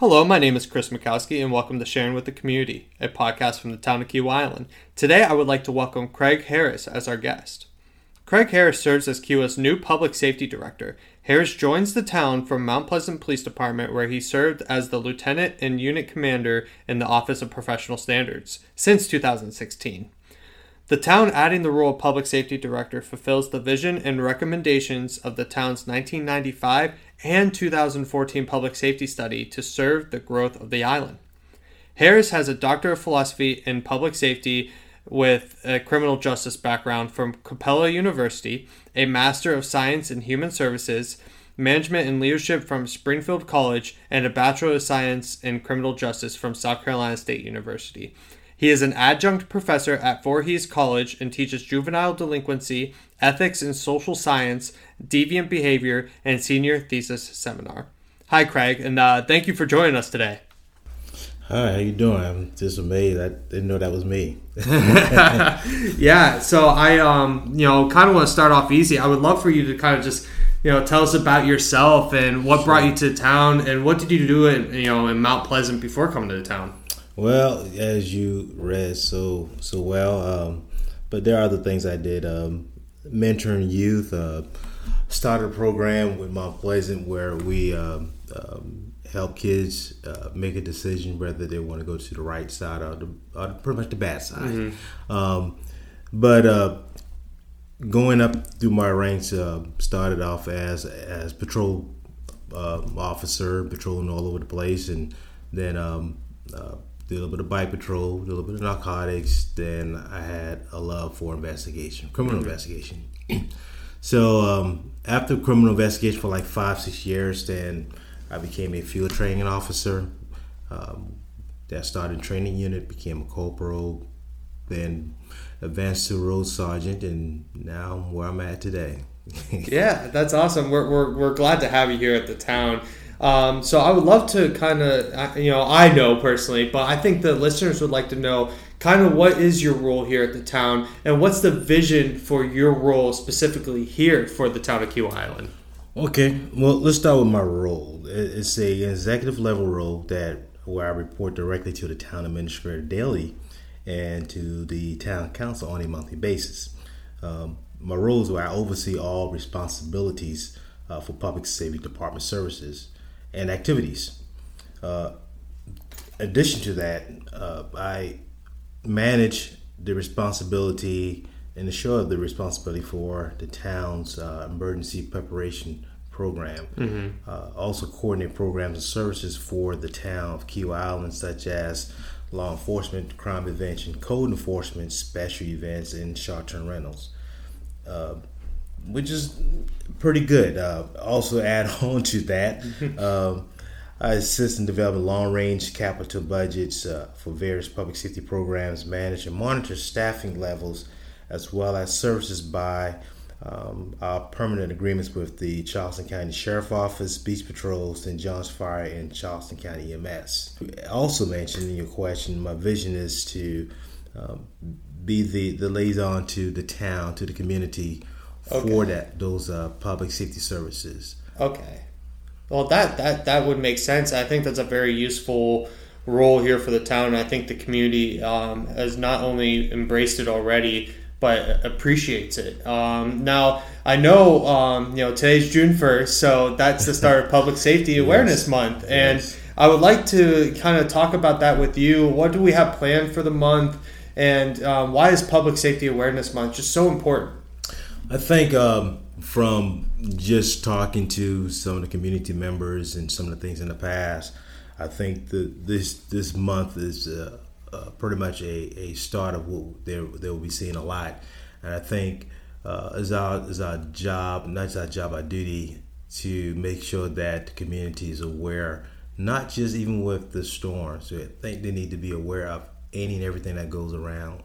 Hello, my name is Chris Mikowski, and welcome to Sharing with the Community, a podcast from the town of Kiawah Island. Today, I would like to welcome Craig Harris as our guest. Craig Harris serves as Kiawah's new public safety director. Harris joins the town from Mount Pleasant Police Department, where he served as the lieutenant and unit commander in the Office of Professional Standards since 2016. The town adding the role of public safety director fulfills the vision and recommendations of the town's 1995 and 2014 public safety study to serve the growth of the island. Harris has a Doctor of Philosophy in Public Safety with a criminal justice background from Capella University, a Master of Science in Human Services, Management and Leadership from Springfield College, and a Bachelor of Science in Criminal Justice from South Carolina State University. He is an adjunct professor at Voorhees College and teaches juvenile delinquency, ethics and social science, deviant behavior, and senior thesis seminar. Hi, Craig, and uh, thank you for joining us today. Hi, how you doing? I'm just amazed. I didn't know that was me. yeah, so I, um, you know, kind of want to start off easy. I would love for you to kind of just, you know, tell us about yourself and what brought you to town and what did you do in, you know, in Mount Pleasant before coming to the town. Well, as you read so so well, um, but there are other things I did. Um, mentoring youth, uh, started a program with Mount Pleasant where we um, um, help kids uh, make a decision whether they want to go to the right side or, the, or pretty much the bad side. Mm-hmm. Um, but uh, going up through my ranks, uh, started off as as patrol uh, officer, patrolling all over the place, and then um, uh, did a little bit of bike patrol, did a little bit of narcotics. Then I had a love for investigation, criminal mm-hmm. investigation. so um, after criminal investigation for like five, six years, then I became a field training officer. Um, that started training unit, became a corporal, then advanced to road sergeant, and now I'm where I'm at today. yeah, that's awesome. We're, we're, we're glad to have you here at the town. Um, so I would love to kind of, you know, I know personally, but I think the listeners would like to know kind of what is your role here at the town and what's the vision for your role specifically here for the town of Kiawah Island. Okay, well, let's start with my role. It's a executive level role that where I report directly to the town administrator daily and to the town council on a monthly basis. Um, my role is where I oversee all responsibilities uh, for public safety department services and activities. Uh, addition to that, uh, I manage the responsibility and assure the responsibility for the town's uh, emergency preparation program. Mm-hmm. Uh, also coordinate programs and services for the town of Kiawah Island, such as law enforcement, crime prevention, code enforcement, special events, and short-term rentals. Uh, which is pretty good. Uh, also, add on to that, um, I assist in developing long range capital budgets uh, for various public safety programs, manage and monitor staffing levels, as well as services by um, our permanent agreements with the Charleston County Sheriff Office, Beach Patrol, St. John's Fire, and Charleston County EMS. Also mentioned in your question, my vision is to um, be the, the liaison to the town, to the community okay. for that those uh, public safety services. Okay. Well, that, that that would make sense. I think that's a very useful role here for the town. I think the community um, has not only embraced it already, but appreciates it. Um, now, I know um, you know today's June first, so that's the start of Public Safety Awareness yes. Month, and yes. I would like to kind of talk about that with you. What do we have planned for the month, and um, why is Public Safety Awareness Month just so important? I think um, from just talking to some of the community members and some of the things in the past, I think that this this month is uh, uh, pretty much a, a start of what they they will be seeing a lot, and I think uh, is our is our job, not just our job, our duty to make sure that the community is aware, not just even with the storms. So I think they need to be aware of any and everything that goes around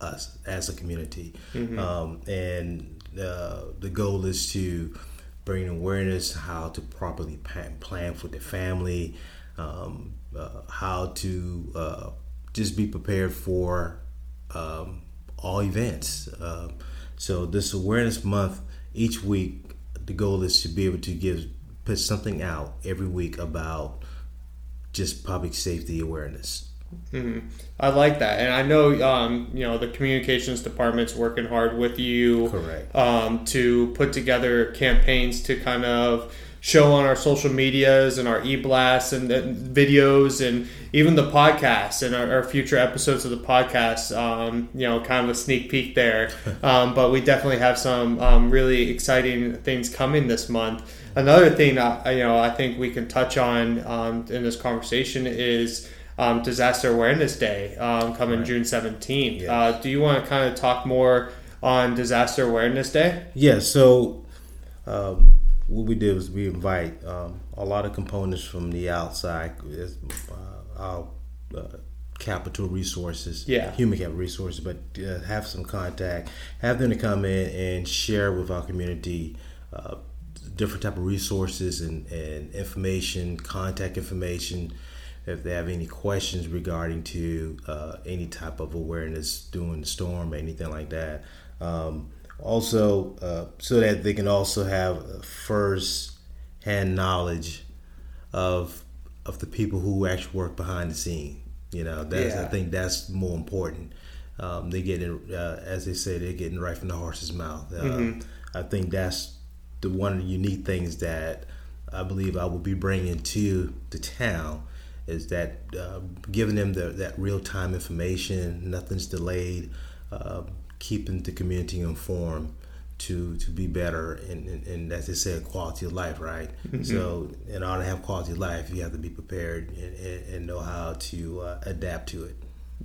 us as a community, mm-hmm. um, and uh, the goal is to bring awareness how to properly plan for the family, um, uh, how to uh, just be prepared for um, all events. Uh, so this awareness month, each week, the goal is to be able to give put something out every week about just public safety awareness. Mm-hmm. I like that, and I know um, you know the communications department's working hard with you, correct, um, to put together campaigns to kind of show on our social medias and our e-blasts and, and videos and even the podcast and our, our, future episodes of the podcast. Um, you know, kind of a sneak peek there, um, but we definitely have some um, really exciting things coming this month. Another thing, uh, you know, I think we can touch on um, in this conversation is um, Disaster Awareness Day um, coming right. June 17th. Yes. Uh, do you want to kind of talk more on Disaster Awareness Day? Yeah, so um, what we did was we invite um, a lot of components from the outside, uh, our uh, capital resources, yeah. human capital resources, but uh, have some contact, have them to come in and share with our community uh, different type of resources and, and information, contact information, if they have any questions regarding to uh, any type of awareness during the storm or anything like that. Um, also, uh, so that they can also have first hand knowledge of of the people who actually work behind the scene. You know, that's, yeah. I think that's more important. Um, they get it, uh, as they say, they're getting right from the horse's mouth. Uh, mm-hmm. I think that's the one of the unique things that I believe I will be bringing to the town is that uh, giving them the, that real time information, nothing's delayed, uh, keeping the community informed to to be better and, and, and, as they say quality of life right? Mm-hmm. so in order to have quality of life you have to be prepared and, and know how to uh, adapt to it.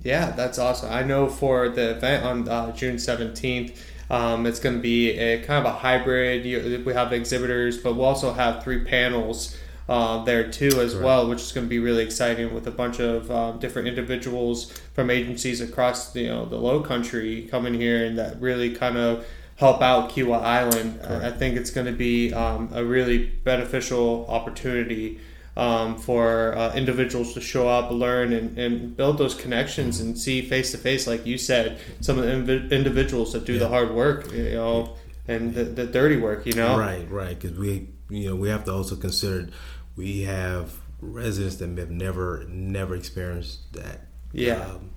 Yeah that's awesome. I know for the event on uh, june 17th um, it's going to be a kind of a hybrid. We have exhibitors but we'll also have three panels uh, there too as right. well, which is going to be really exciting with a bunch of um, different individuals from agencies across the, you know the Low Country coming here and that really kind of help out Kiawah Island. I, I think it's going to be um, a really beneficial opportunity. Um, for uh, individuals to show up, learn, and, and build those connections and see face to face, like you said, some of the inv- individuals that do yeah. the hard work, you know, and the, the dirty work, you know. Right, right. Because we, you know, we have to also consider we have residents that have never never experienced that. Yeah. Um,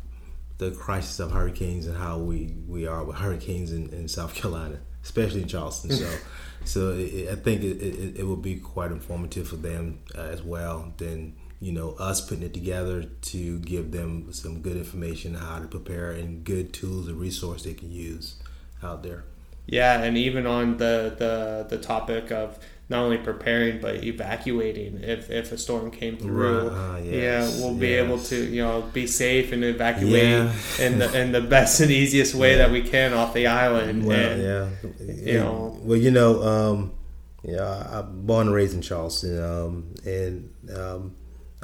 the crisis of hurricanes and how we, we are with hurricanes in, in South Carolina, especially in Charleston. So, so it, I think it, it, it, will be quite informative for them uh, as well. Then you know us putting it together to give them some good information how to prepare and good tools and resources they can use out there. Yeah, and even on the the the topic of not only preparing but evacuating if, if a storm came through. Uh, yes, yeah, we'll be yes. able to you know be safe and evacuate yeah. in the in the best and easiest way yeah. that we can off the island. Well, and, yeah, you know. Well, you know, um, yeah, I'm born and raised in Charleston, um, and um,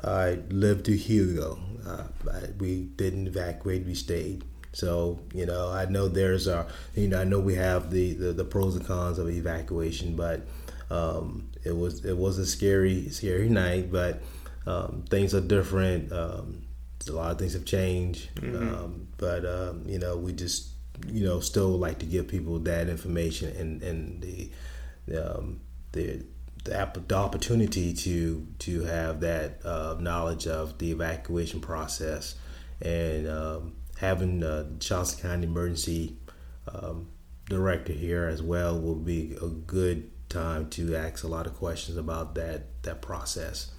I lived to Hugo. Uh, I, we didn't evacuate; we stayed. So you know, I know there's a you know I know we have the, the, the pros and cons of evacuation, but um, it was it was a scary scary night, but um, things are different. Um, a lot of things have changed, mm-hmm. Um, but um, you know we just you know still like to give people that information and and the um, the the, the opportunity to to have that uh, knowledge of the evacuation process and um, having the Charleston County Emergency um, Director here as well will be a good time to ask a lot of questions about that that process.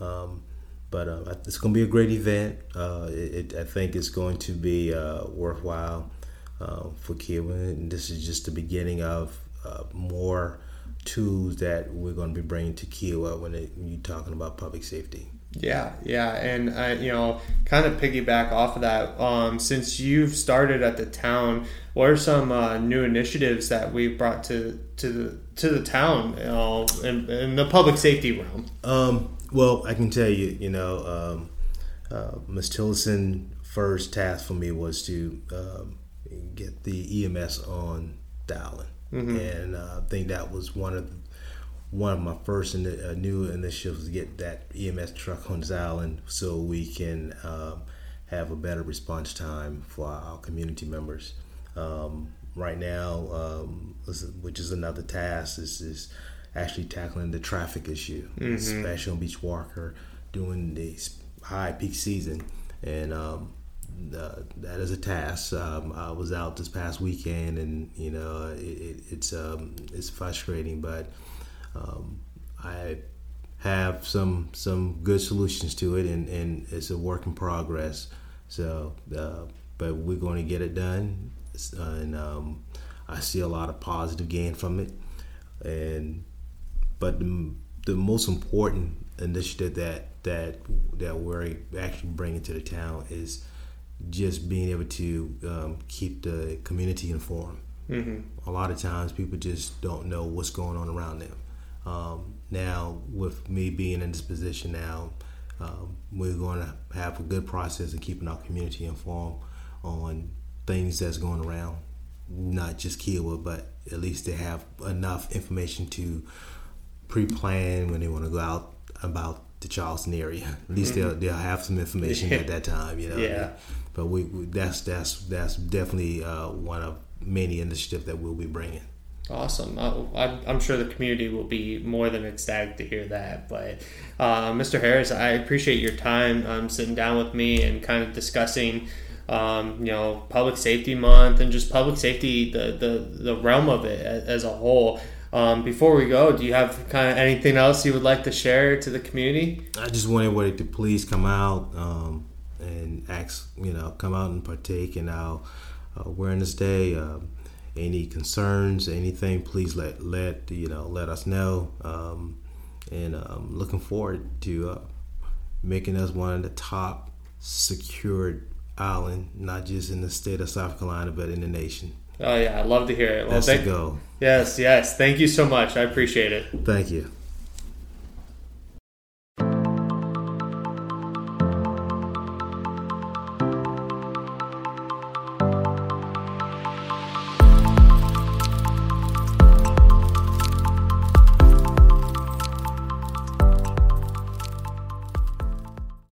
Um, but uh, it's going to be a great event. Uh, it, I think it's going to be uh, worthwhile uh, for Kiawah, and this is just the beginning of uh, more tools that we're going to be bringing to Kiawah when, it, when you're talking about public safety. Yeah, yeah, and uh, you know, kind of piggyback off of that. Um, since you've started at the town, what are some uh, new initiatives that we brought to to the to the town, you know, in, in the public safety realm? Um, well, I can tell you, you know, um, uh, Ms. Tillerson first task for me was to um, get the EMS on Dowling, mm-hmm. and uh, I think that was one of one of my first in the, uh, new initiatives to get that EMS truck on this island so we can um, have a better response time for our community members. Um, right now, um, which is another task, is, is actually tackling the traffic issue, mm-hmm. especially on Beachwalker. during the high peak season, and um, uh, that is a task. Um, I was out this past weekend, and you know it, it, it's um, it's frustrating, but um, I have some some good solutions to it, and, and it's a work in progress. So, uh, but we're going to get it done, and um, I see a lot of positive gain from it. And but the, the most important initiative that that that we're actually bringing to the town is just being able to um, keep the community informed. Mm-hmm. A lot of times, people just don't know what's going on around them. Um, now, with me being in this position now, um, we're going to have a good process of keeping our community informed on things that's going around, not just Kiawah, but at least they have enough information to pre-plan when they want to go out about the Charleston area. At least mm-hmm. they'll they'll have some information at that time, you know. Yeah. But we, we that's that's that's definitely uh, one of many initiatives that we'll be bringing. Awesome. Uh, I'm sure the community will be more than ecstatic to hear that. But, uh, Mr. Harris, I appreciate your time um, sitting down with me and kind of discussing, um, you know, Public Safety Month and just public safety, the, the, the realm of it as a whole. Um, before we go, do you have kind of anything else you would like to share to the community? I just want everybody to please come out um, and ask, you know, come out and partake in our uh, Awareness Day. Um, any concerns, anything, please let let you know let us know. Um, and I'm um, looking forward to uh, making us one of the top secured island, not just in the state of South Carolina, but in the nation. Oh yeah, I love to hear it. Well, That's thank- the goal. Yes, yes. Thank you so much. I appreciate it. Thank you.